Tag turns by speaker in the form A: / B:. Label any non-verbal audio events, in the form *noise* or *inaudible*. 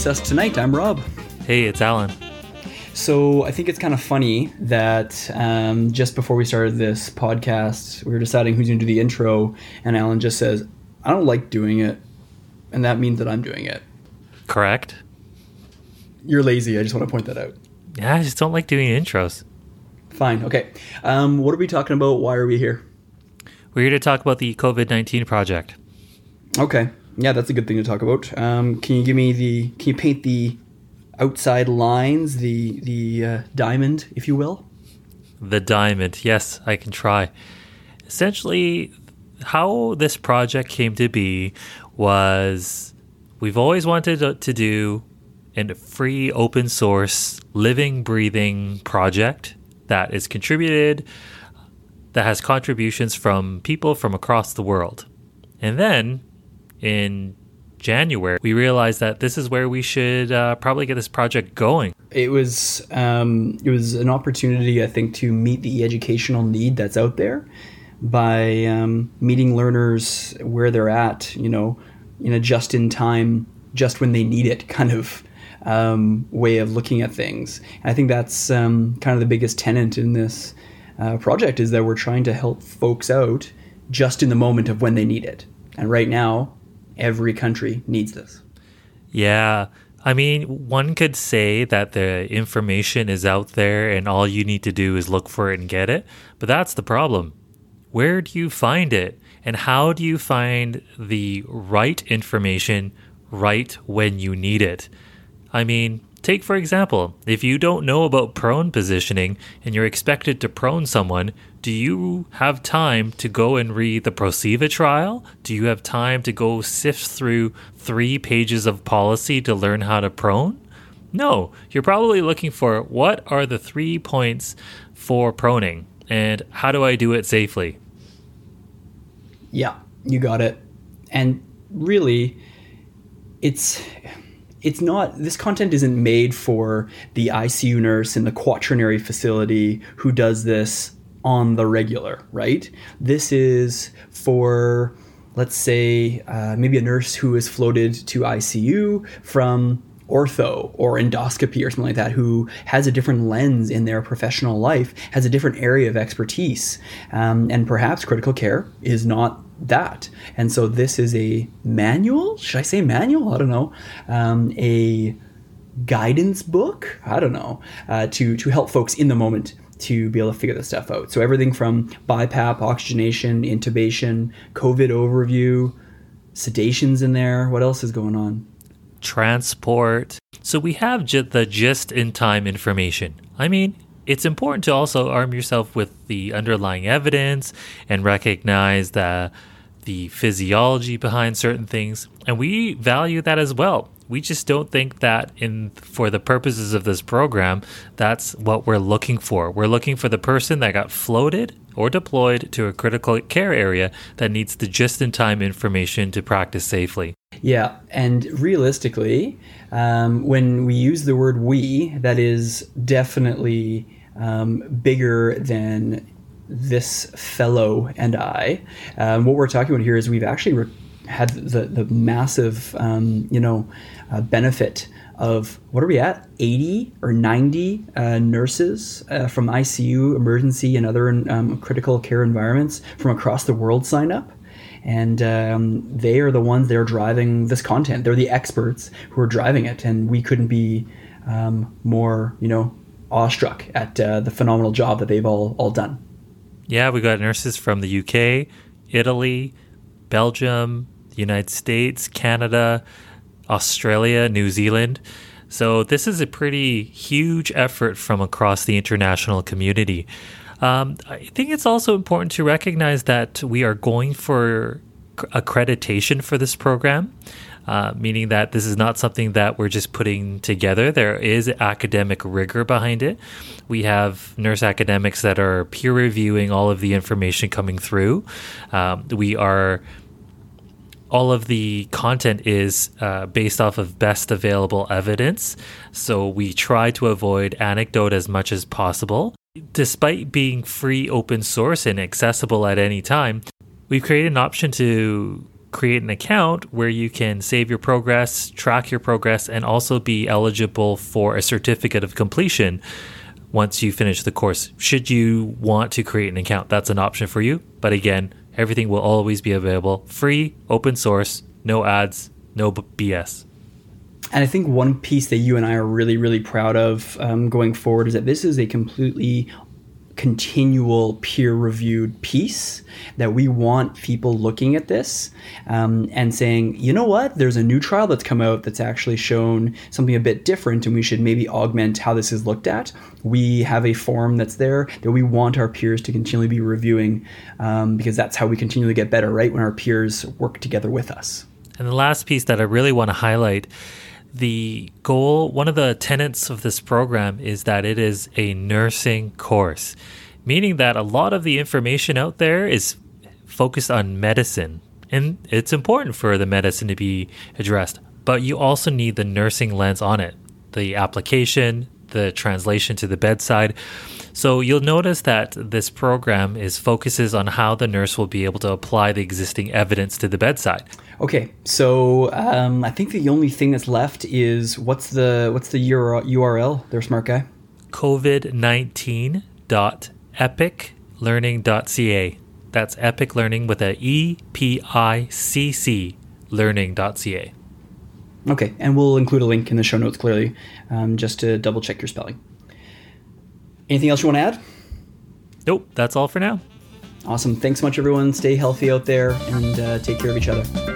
A: Obsessed Tonight. I'm Rob.
B: Hey, it's Alan.
A: So I think it's kind of funny that um, just before we started this podcast, we were deciding who's going to do the intro, and Alan just says, "I don't like doing it," and that means that I'm doing it.
B: Correct.
A: You're lazy. I just want to point that out.
B: Yeah, I just don't like doing intros.
A: Fine. Okay. Um, what are we talking about? Why are we here?
B: We're here to talk about the COVID 19 project.
A: Okay. Yeah, that's a good thing to talk about. Um, can you give me the? Can you paint the outside lines, the the uh, diamond, if you will?
B: The diamond. Yes, I can try. Essentially, how this project came to be was we've always wanted to do a free open source living breathing project that is contributed that has contributions from people from across the world. And then in January, we realized that this is where we should uh, probably get this project going.
A: It was um, it was an opportunity, I think, to meet the educational need that's out there by um, meeting learners where they're at. You know, in a just in time, just when they need it *laughs* kind of um, way of looking at things. I think that's um, kind of the biggest tenant in this uh, project is that we're trying to help folks out just in the moment of when they need it. And right now, every country needs this.
B: Yeah. I mean, one could say that the information is out there and all you need to do is look for it and get it. But that's the problem. Where do you find it? And how do you find the right information right when you need it? I mean, take for example, if you don't know about prone positioning and you're expected to prone someone, do you have time to go and read the PROSEVA trial? Do you have time to go sift through three pages of policy to learn how to prone? No, you're probably looking for what are the three points for proning and how do I do it safely?
A: Yeah, you got it. And really, it's it's not this content isn't made for the ICU nurse in the quaternary facility who does this on the regular, right? This is for let's say uh, maybe a nurse who is floated to ICU from ortho or endoscopy or something like that who has a different lens in their professional life has a different area of expertise um, and perhaps critical care is not that. And so this is a manual. Should I say manual? I don't know. Um, a guidance book. I don't know uh, to to help folks in the moment to be able to figure this stuff out. So everything from BiPAP, oxygenation, intubation, COVID overview, sedations in there. What else is going on?
B: Transport. So we have j- the just in time information. I mean, it's important to also arm yourself with the underlying evidence and recognize that the physiology behind certain things, and we value that as well. We just don't think that in for the purposes of this program, that's what we're looking for. We're looking for the person that got floated or deployed to a critical care area that needs the just-in-time information to practice safely.
A: Yeah, and realistically, um, when we use the word "we," that is definitely um, bigger than this fellow and I. Um, what we're talking about here is we've actually re- had the, the massive, um, you know, uh, benefit of what are we at? 80 or 90 uh, nurses uh, from icu emergency and other um, critical care environments from across the world sign up. And um, they are the ones that are driving this content. They're the experts who are driving it. And we couldn't be um, more you know awestruck at uh, the phenomenal job that they've all all done
B: yeah, we got nurses from the UK, Italy, Belgium, the United States, Canada, Australia, New Zealand. So this is a pretty huge effort from across the international community. Um, I think it's also important to recognize that we are going for accreditation for this program uh, meaning that this is not something that we're just putting together. There is academic rigor behind it. We have nurse academics that are peer reviewing all of the information coming through. Um, we are all of the content is uh, based off of best available evidence. So we try to avoid anecdote as much as possible. Despite being free, open source, and accessible at any time, we've created an option to create an account where you can save your progress, track your progress, and also be eligible for a certificate of completion once you finish the course. Should you want to create an account, that's an option for you. But again, everything will always be available free, open source, no ads, no BS.
A: And I think one piece that you and I are really, really proud of um, going forward is that this is a completely continual peer reviewed piece that we want people looking at this um, and saying, you know what, there's a new trial that's come out that's actually shown something a bit different, and we should maybe augment how this is looked at. We have a forum that's there that we want our peers to continually be reviewing um, because that's how we continually get better, right? When our peers work together with us.
B: And the last piece that I really want to highlight the goal, one of the tenets of this program is that it is a nursing course, meaning that a lot of the information out there is focused on medicine. And it's important for the medicine to be addressed, but you also need the nursing lens on it the application, the translation to the bedside. So you'll notice that this program is focuses on how the nurse will be able to apply the existing evidence to the bedside.
A: Okay, so um, I think the only thing that's left is what's the what's the URL there, smart guy?
B: COVID nineteen dot epiclearning.ca. That's Epic Learning with a E P I C C learning.ca.
A: Okay, and we'll include a link in the show notes clearly, um, just to double check your spelling. Anything else you want to add?
B: Nope, that's all for now.
A: Awesome. Thanks so much, everyone. Stay healthy out there and uh, take care of each other.